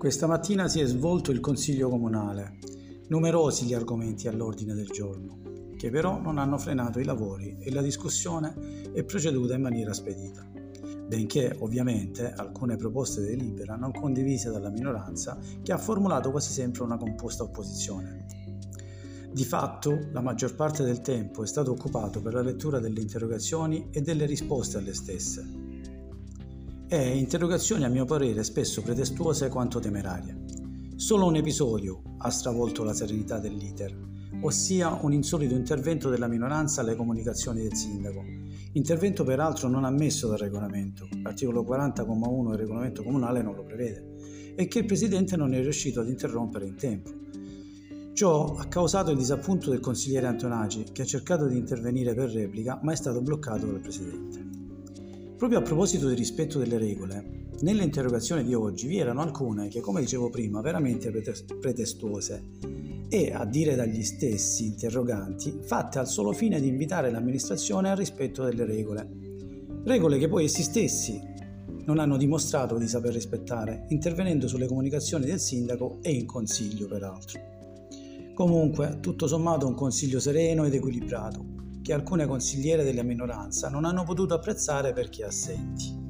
Questa mattina si è svolto il Consiglio Comunale. Numerosi gli argomenti all'ordine del giorno, che però non hanno frenato i lavori e la discussione è proceduta in maniera spedita. Benché ovviamente alcune proposte delibera non condivise dalla minoranza che ha formulato quasi sempre una composta opposizione. Di fatto, la maggior parte del tempo è stato occupato per la lettura delle interrogazioni e delle risposte alle stesse e interrogazioni a mio parere spesso pretestuose quanto temerarie. Solo un episodio ha stravolto la serenità dell'iter, ossia un insolito intervento della minoranza alle comunicazioni del sindaco, intervento peraltro non ammesso dal regolamento, l'articolo 40,1 del regolamento comunale non lo prevede, e che il Presidente non è riuscito ad interrompere in tempo. Ciò ha causato il disappunto del consigliere Antonacci, che ha cercato di intervenire per replica, ma è stato bloccato dal Presidente. Proprio a proposito del rispetto delle regole, nelle interrogazioni di oggi vi erano alcune che, come dicevo prima, veramente pretestuose e, a dire dagli stessi interroganti, fatte al solo fine di invitare l'amministrazione al rispetto delle regole. Regole che poi essi stessi non hanno dimostrato di saper rispettare, intervenendo sulle comunicazioni del sindaco e in consiglio peraltro. Comunque, tutto sommato un consiglio sereno ed equilibrato, che alcune consigliere della minoranza non hanno potuto apprezzare perché assenti.